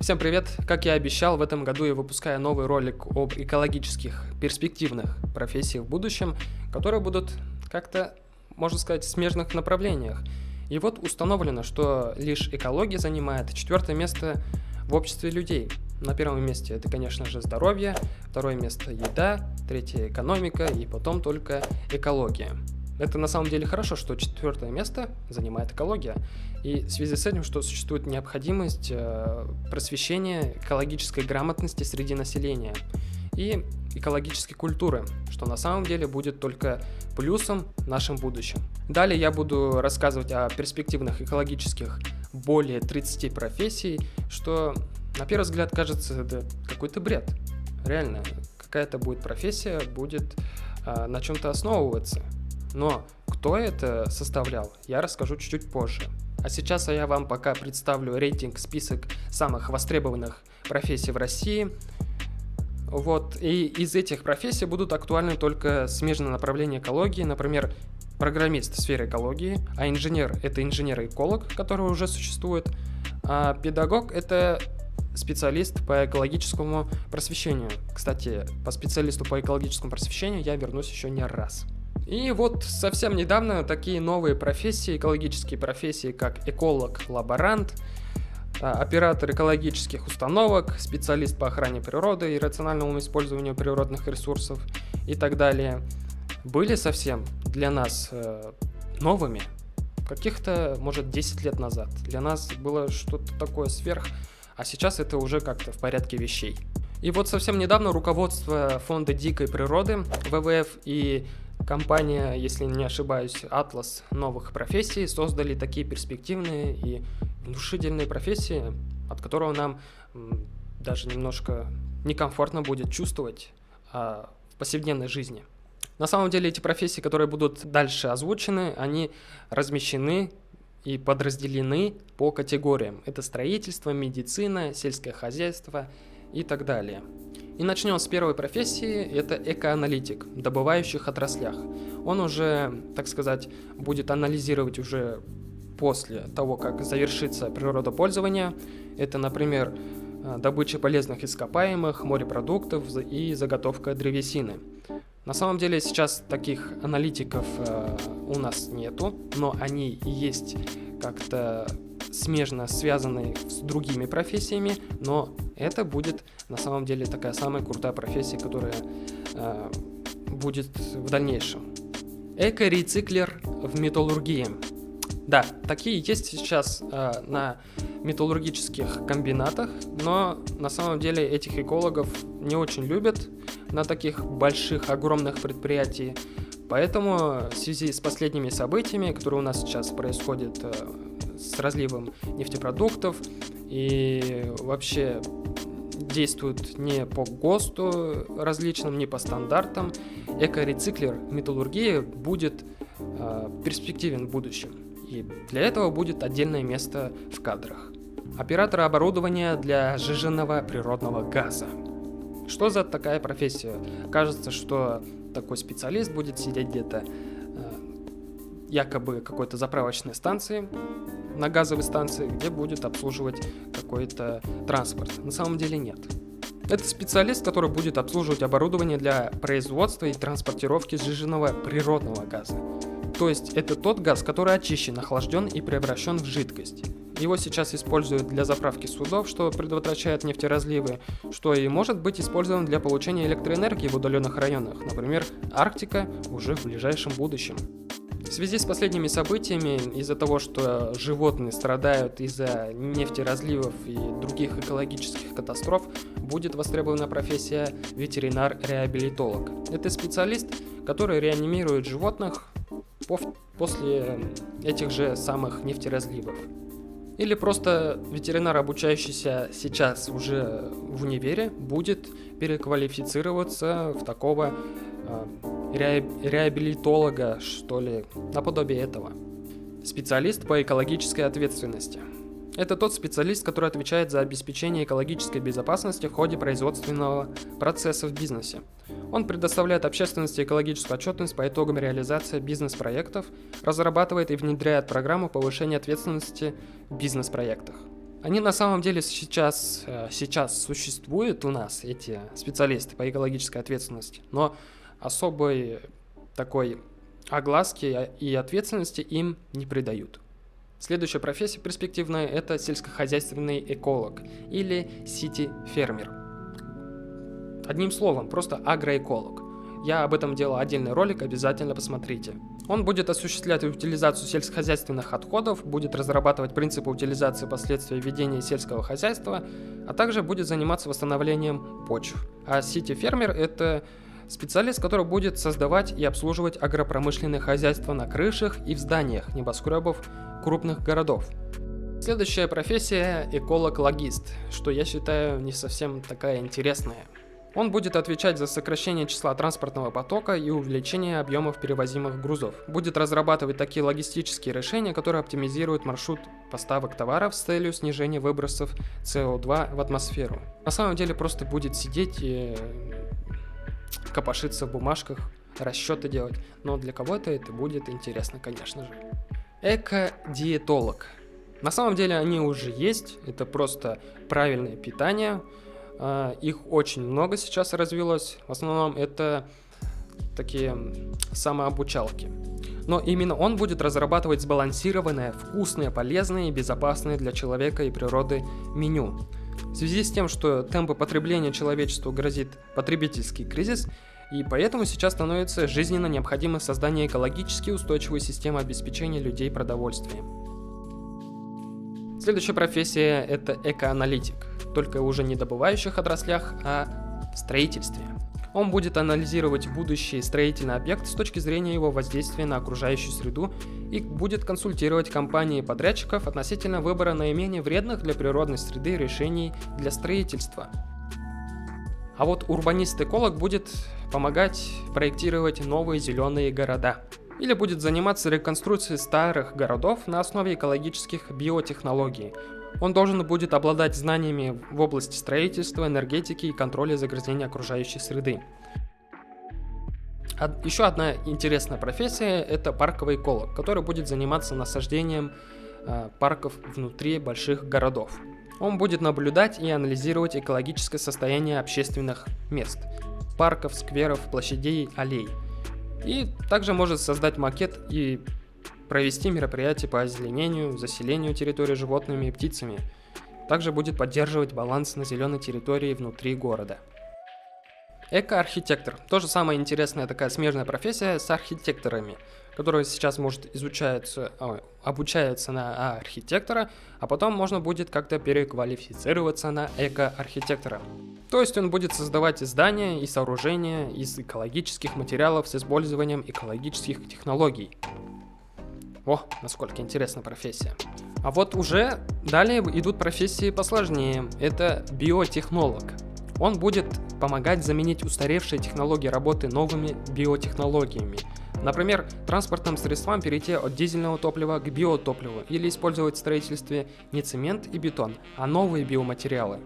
Всем привет! Как я обещал, в этом году я выпускаю новый ролик об экологических перспективных профессиях в будущем, которые будут как-то, можно сказать, в смежных направлениях. И вот установлено, что лишь экология занимает четвертое место в обществе людей. На первом месте это, конечно же, здоровье, второе место еда, третье экономика и потом только экология. Это на самом деле хорошо, что четвертое место занимает экология. И в связи с этим, что существует необходимость э, просвещения экологической грамотности среди населения и экологической культуры, что на самом деле будет только плюсом в нашем будущем. Далее я буду рассказывать о перспективных экологических более 30 профессий, что на первый взгляд кажется да, какой-то бред. Реально, какая-то будет профессия, будет э, на чем-то основываться – но кто это составлял, я расскажу чуть-чуть позже. А сейчас я вам пока представлю рейтинг, список самых востребованных профессий в России. Вот, и из этих профессий будут актуальны только смежные направления экологии, например, программист в сфере экологии, а инженер — это инженер-эколог, который уже существует, а педагог — это специалист по экологическому просвещению. Кстати, по специалисту по экологическому просвещению я вернусь еще не раз. И вот совсем недавно такие новые профессии, экологические профессии, как эколог, лаборант, а, оператор экологических установок, специалист по охране природы и рациональному использованию природных ресурсов и так далее, были совсем для нас э, новыми каких-то, может, 10 лет назад. Для нас было что-то такое сверх, а сейчас это уже как-то в порядке вещей. И вот совсем недавно руководство фонда дикой природы ВВФ и компания, если не ошибаюсь, Атлас новых профессий создали такие перспективные и внушительные профессии, от которого нам даже немножко некомфортно будет чувствовать а, в повседневной жизни. На самом деле эти профессии, которые будут дальше озвучены, они размещены и подразделены по категориям. Это строительство, медицина, сельское хозяйство и так далее. И начнем с первой профессии, это экоаналитик в добывающих отраслях. Он уже, так сказать, будет анализировать уже после того, как завершится природопользование. Это, например, э, добыча полезных ископаемых, морепродуктов и заготовка древесины. На самом деле сейчас таких аналитиков э, у нас нету, но они есть как-то смежно связанные с другими профессиями, но это будет на самом деле такая самая крутая профессия, которая э, будет в дальнейшем. Эко-рециклер в металлургии. Да, такие есть сейчас э, на металлургических комбинатах, но на самом деле этих экологов не очень любят на таких больших, огромных предприятиях. Поэтому в связи с последними событиями, которые у нас сейчас происходят э, с разливом нефтепродуктов и вообще действуют не по ГОСТу различным, не по стандартам. Эко-рециклер металлургии будет э, перспективен в будущем. И для этого будет отдельное место в кадрах. Оператор оборудования для сжиженного природного газа. Что за такая профессия? Кажется, что такой специалист будет сидеть где-то якобы какой-то заправочной станции, на газовой станции, где будет обслуживать какой-то транспорт. На самом деле нет. Это специалист, который будет обслуживать оборудование для производства и транспортировки сжиженного природного газа. То есть это тот газ, который очищен, охлажден и превращен в жидкость. Его сейчас используют для заправки судов, что предотвращает нефтеразливы, что и может быть использован для получения электроэнергии в удаленных районах, например, Арктика уже в ближайшем будущем. В связи с последними событиями, из-за того, что животные страдают из-за нефтеразливов и других экологических катастроф, будет востребована профессия ветеринар-реабилитолог. Это специалист, который реанимирует животных после этих же самых нефтеразливов. Или просто ветеринар, обучающийся сейчас уже в универе, будет переквалифицироваться в такого ре, реабилитолога, что ли, наподобие этого. Специалист по экологической ответственности. Это тот специалист, который отвечает за обеспечение экологической безопасности в ходе производственного процесса в бизнесе. Он предоставляет общественности экологическую отчетность по итогам реализации бизнес-проектов, разрабатывает и внедряет программу повышения ответственности в бизнес-проектах. Они на самом деле сейчас, э, сейчас существуют у нас, эти специалисты по экологической ответственности, но особой такой огласки и ответственности им не придают. Следующая профессия перспективная – это сельскохозяйственный эколог или сити-фермер. Одним словом, просто агроэколог. Я об этом делал отдельный ролик, обязательно посмотрите. Он будет осуществлять утилизацию сельскохозяйственных отходов, будет разрабатывать принципы утилизации последствий ведения сельского хозяйства, а также будет заниматься восстановлением почв. А сити-фермер – это специалист, который будет создавать и обслуживать агропромышленные хозяйства на крышах и в зданиях небоскребов крупных городов. Следующая профессия – эколог-логист, что я считаю не совсем такая интересная – он будет отвечать за сокращение числа транспортного потока и увеличение объемов перевозимых грузов. Будет разрабатывать такие логистические решения, которые оптимизируют маршрут поставок товаров с целью снижения выбросов СО2 в атмосферу. На самом деле просто будет сидеть и копошиться в бумажках, расчеты делать. Но для кого-то это будет интересно, конечно же. Эко-диетолог. На самом деле они уже есть, это просто правильное питание, а, их очень много сейчас развилось. В основном это такие самообучалки. Но именно он будет разрабатывать сбалансированное, вкусное, полезное и безопасное для человека и природы меню. В связи с тем, что темпы потребления человечеству грозит потребительский кризис, и поэтому сейчас становится жизненно необходимо создание экологически устойчивой системы обеспечения людей продовольствием. Следующая профессия – это экоаналитик, только уже не добывающих отраслях, а в строительстве. Он будет анализировать будущий строительный объект с точки зрения его воздействия на окружающую среду и будет консультировать компании подрядчиков относительно выбора наименее вредных для природной среды решений для строительства. А вот урбанист-эколог будет помогать проектировать новые зеленые города – или будет заниматься реконструкцией старых городов на основе экологических биотехнологий. Он должен будет обладать знаниями в области строительства, энергетики и контроля загрязнения окружающей среды. Еще одна интересная профессия – это парковый эколог, который будет заниматься насаждением э, парков внутри больших городов. Он будет наблюдать и анализировать экологическое состояние общественных мест – парков, скверов, площадей, аллей – и также может создать макет и провести мероприятия по озеленению, заселению территории животными и птицами. Также будет поддерживать баланс на зеленой территории внутри города. Эко-архитектор. Тоже самая интересная такая смежная профессия с архитекторами, которая сейчас может изучается, о, обучается на архитектора, а потом можно будет как-то переквалифицироваться на эко-архитектора. То есть он будет создавать здания и сооружения из экологических материалов с использованием экологических технологий. О, насколько интересная профессия. А вот уже далее идут профессии посложнее. Это биотехнолог. Он будет помогать заменить устаревшие технологии работы новыми биотехнологиями. Например, транспортным средствам перейти от дизельного топлива к биотопливу или использовать в строительстве не цемент и бетон, а новые биоматериалы.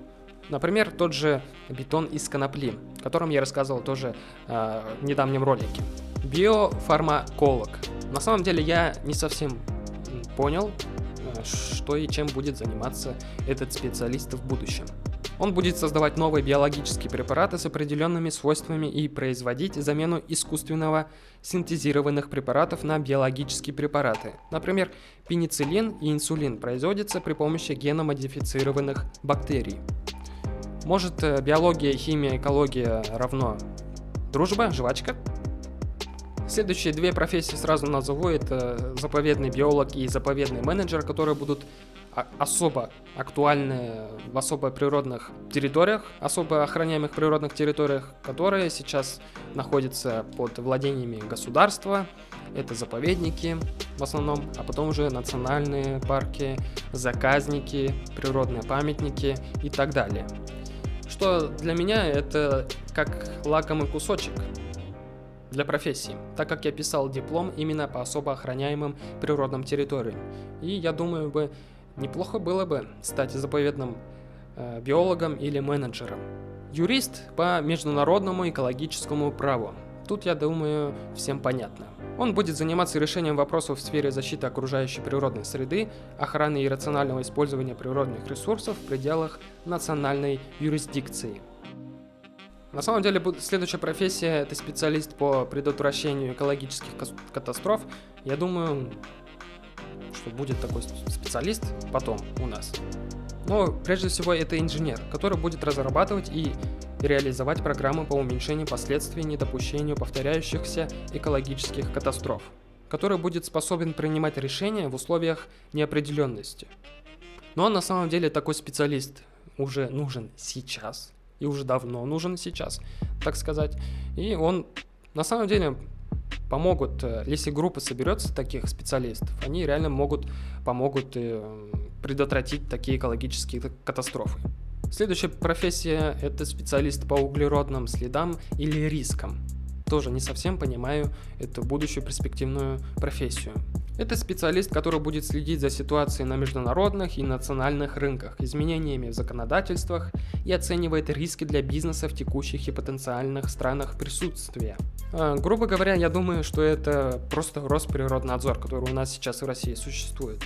Например, тот же бетон из конопли, о котором я рассказывал тоже э, в недавнем ролике. Биофармаколог. На самом деле я не совсем понял, э, что и чем будет заниматься этот специалист в будущем. Он будет создавать новые биологические препараты с определенными свойствами и производить замену искусственного синтезированных препаратов на биологические препараты. Например, пенициллин и инсулин производятся при помощи геномодифицированных бактерий. Может, э, биология, химия, экология равно дружба, жвачка? Следующие две профессии сразу назову. Это заповедный биолог и заповедный менеджер, которые будут особо актуальны в особо природных территориях, особо охраняемых природных территориях, которые сейчас находятся под владениями государства. Это заповедники в основном, а потом уже национальные парки, заказники, природные памятники и так далее что для меня это как лакомый кусочек для профессии, так как я писал диплом именно по особо охраняемым природным территориям. И я думаю бы, неплохо было бы стать заповедным э, биологом или менеджером. Юрист по международному экологическому праву. Тут, я думаю, всем понятно. Он будет заниматься решением вопросов в сфере защиты окружающей природной среды, охраны и рационального использования природных ресурсов в пределах национальной юрисдикции. На самом деле, следующая профессия – это специалист по предотвращению экологических катастроф. Я думаю, что будет такой специалист потом у нас. Но прежде всего это инженер, который будет разрабатывать и реализовать программы по уменьшению последствий недопущению повторяющихся экологических катастроф, который будет способен принимать решения в условиях неопределенности. Но на самом деле такой специалист уже нужен сейчас, и уже давно нужен сейчас, так сказать. И он на самом деле помогут, э, если группа соберется таких специалистов, они реально могут, помогут э, предотвратить такие экологические катастрофы. Следующая профессия – это специалист по углеродным следам или рискам. Тоже не совсем понимаю эту будущую перспективную профессию. Это специалист, который будет следить за ситуацией на международных и национальных рынках, изменениями в законодательствах и оценивает риски для бизнеса в текущих и потенциальных странах присутствия. А, грубо говоря, я думаю, что это просто Росприроднадзор, который у нас сейчас в России существует.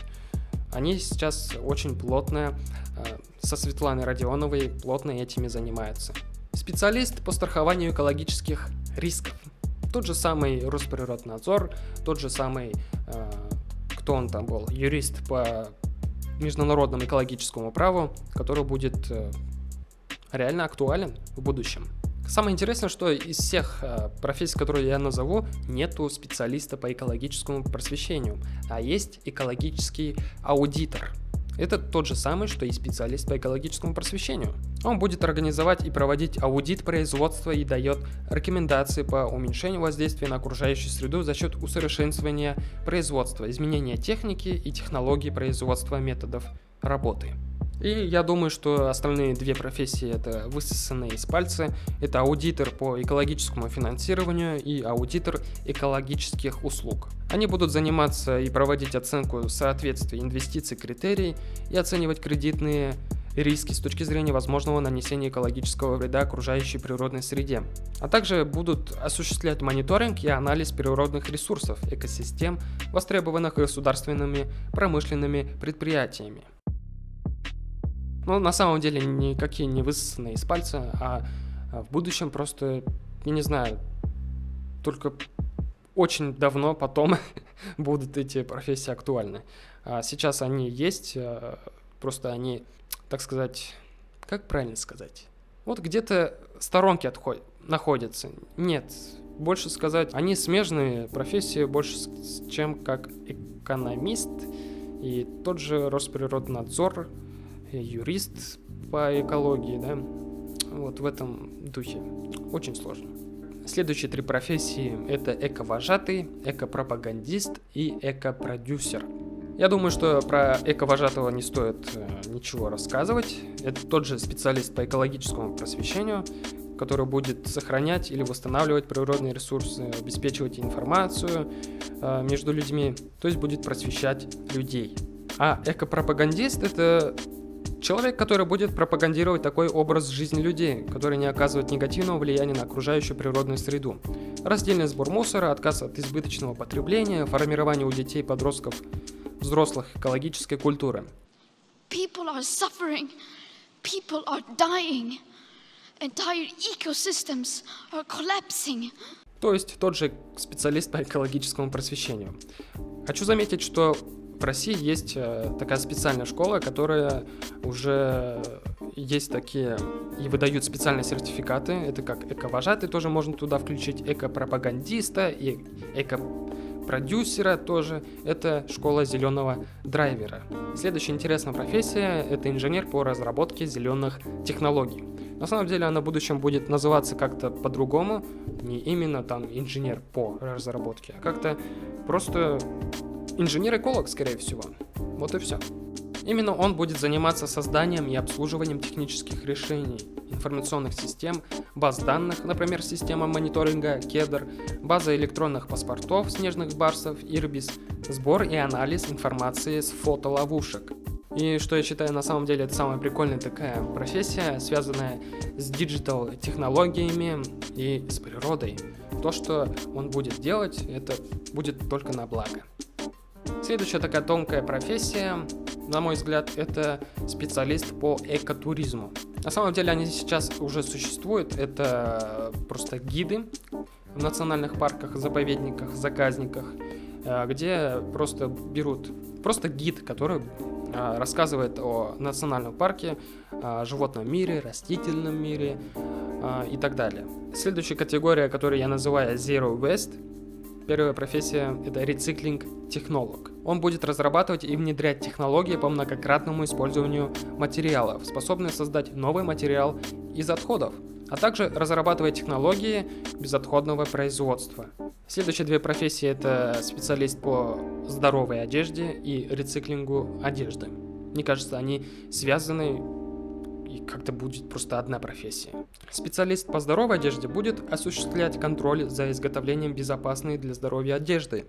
Они сейчас очень плотно а, со Светланой Родионовой плотно этими занимаются. Специалист по страхованию экологических рисков. Тот же самый Росприроднадзор, тот же самый, э, кто он там был, юрист по международному экологическому праву, который будет э, реально актуален в будущем. Самое интересное, что из всех э, профессий, которые я назову, нету специалиста по экологическому просвещению, а есть экологический аудитор – это тот же самый, что и специалист по экологическому просвещению. Он будет организовать и проводить аудит производства и дает рекомендации по уменьшению воздействия на окружающую среду за счет усовершенствования производства, изменения техники и технологий производства методов работы. И я думаю, что остальные две профессии это высосанные из пальца. Это аудитор по экологическому финансированию и аудитор экологических услуг. Они будут заниматься и проводить оценку соответствия инвестиций критерий и оценивать кредитные риски с точки зрения возможного нанесения экологического вреда окружающей природной среде, а также будут осуществлять мониторинг и анализ природных ресурсов, экосистем, востребованных государственными промышленными предприятиями. Ну, на самом деле, никакие не высосанные из пальца, а, а в будущем просто, я не знаю, только очень давно потом будут эти профессии актуальны. А сейчас они есть, а, просто они, так сказать, как правильно сказать? Вот где-то сторонки отходят, находятся. Нет, больше сказать, они смежные профессии больше, чем как экономист и тот же Росприроднадзор, юрист по экологии, да, вот в этом духе. Очень сложно. Следующие три профессии – это эко-вожатый, эко-пропагандист и эко-продюсер. Я думаю, что про эко-вожатого не стоит э, ничего рассказывать. Это тот же специалист по экологическому просвещению, который будет сохранять или восстанавливать природные ресурсы, обеспечивать информацию э, между людьми, то есть будет просвещать людей. А эко-пропагандист – это Человек, который будет пропагандировать такой образ жизни людей, который не оказывает негативного влияния на окружающую природную среду. Раздельный сбор мусора, отказ от избыточного потребления, формирование у детей и подростков взрослых экологической культуры. People are suffering. People are dying. Entire ecosystems are collapsing. То есть тот же специалист по экологическому просвещению. Хочу заметить, что в России есть э, такая специальная школа, которая уже есть такие и выдают специальные сертификаты. Это как эко-вожатый тоже можно туда включить, эко-пропагандиста и эко-продюсера тоже. Это школа зеленого драйвера. Следующая интересная профессия – это инженер по разработке зеленых технологий. На самом деле она в будущем будет называться как-то по-другому, не именно там инженер по разработке, а как-то просто Инженер-эколог, скорее всего. Вот и все. Именно он будет заниматься созданием и обслуживанием технических решений, информационных систем, баз данных, например, система мониторинга Кедр, база электронных паспортов снежных барсов Ирбис, сбор и анализ информации с фотоловушек. И что я считаю на самом деле это самая прикольная такая профессия, связанная с digital технологиями и с природой. то, что он будет делать, это будет только на благо. Следующая такая тонкая профессия, на мой взгляд, это специалист по экотуризму. На самом деле они сейчас уже существуют, это просто гиды в национальных парках, заповедниках, заказниках, э, где просто берут, просто гид, который э, рассказывает о национальном парке, о животном мире, растительном мире э, и так далее. Следующая категория, которую я называю Zero Waste, Первая профессия – это рециклинг-технолог. Он будет разрабатывать и внедрять технологии по многократному использованию материалов, способные создать новый материал из отходов, а также разрабатывать технологии безотходного производства. Следующие две профессии – это специалист по здоровой одежде и рециклингу одежды. Мне кажется, они связаны и как-то будет просто одна профессия. Специалист по здоровой одежде будет осуществлять контроль за изготовлением безопасной для здоровья одежды.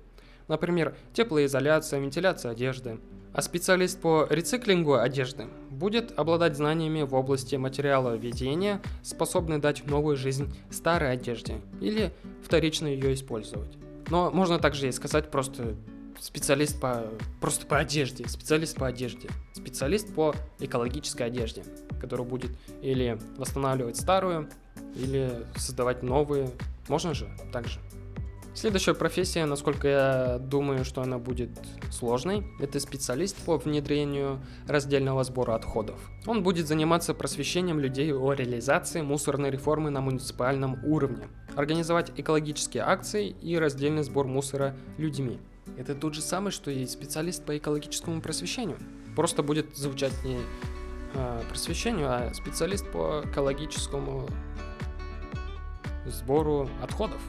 Например, теплоизоляция, вентиляция одежды. А специалист по рециклингу одежды будет обладать знаниями в области материаловедения, способный дать новую жизнь старой одежде или вторично ее использовать. Но можно также и сказать просто специалист по просто по одежде, специалист по одежде, специалист по экологической одежде который будет или восстанавливать старую, или создавать новые. Можно же также. Следующая профессия, насколько я думаю, что она будет сложной, это специалист по внедрению раздельного сбора отходов. Он будет заниматься просвещением людей о реализации мусорной реформы на муниципальном уровне, организовать экологические акции и раздельный сбор мусора людьми. Это тот же самый, что и специалист по экологическому просвещению. Просто будет звучать не просвещению, а специалист по экологическому сбору отходов.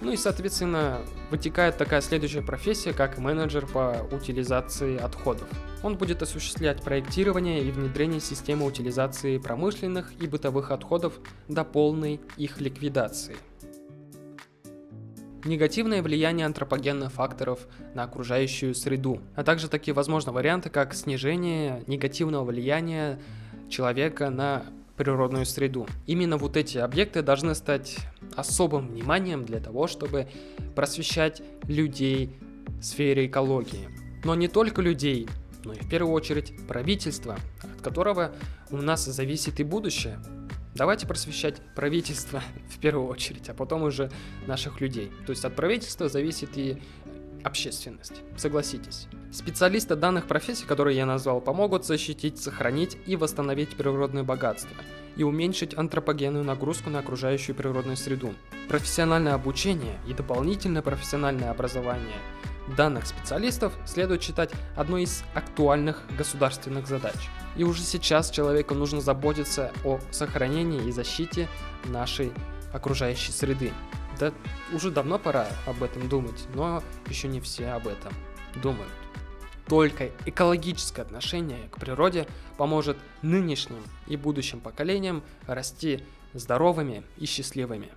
Ну и, соответственно, вытекает такая следующая профессия, как менеджер по утилизации отходов. Он будет осуществлять проектирование и внедрение системы утилизации промышленных и бытовых отходов до полной их ликвидации – негативное влияние антропогенных факторов на окружающую среду, а также такие возможны варианты, как снижение негативного влияния человека на природную среду. Именно вот эти объекты должны стать особым вниманием для того, чтобы просвещать людей в сфере экологии. Но не только людей, но и в первую очередь правительство, от которого у нас зависит и будущее. Давайте просвещать правительство в первую очередь, а потом уже наших людей. То есть от правительства зависит и общественность, согласитесь. Специалисты данных профессий, которые я назвал, помогут защитить, сохранить и восстановить природное богатство и уменьшить антропогенную нагрузку на окружающую природную среду. Профессиональное обучение и дополнительное профессиональное образование данных специалистов следует считать одной из актуальных государственных задач. И уже сейчас человеку нужно заботиться о сохранении и защите нашей окружающей среды. Да уже давно пора об этом думать, но еще не все об этом думают. Только экологическое отношение к природе поможет нынешним и будущим поколениям расти здоровыми и счастливыми.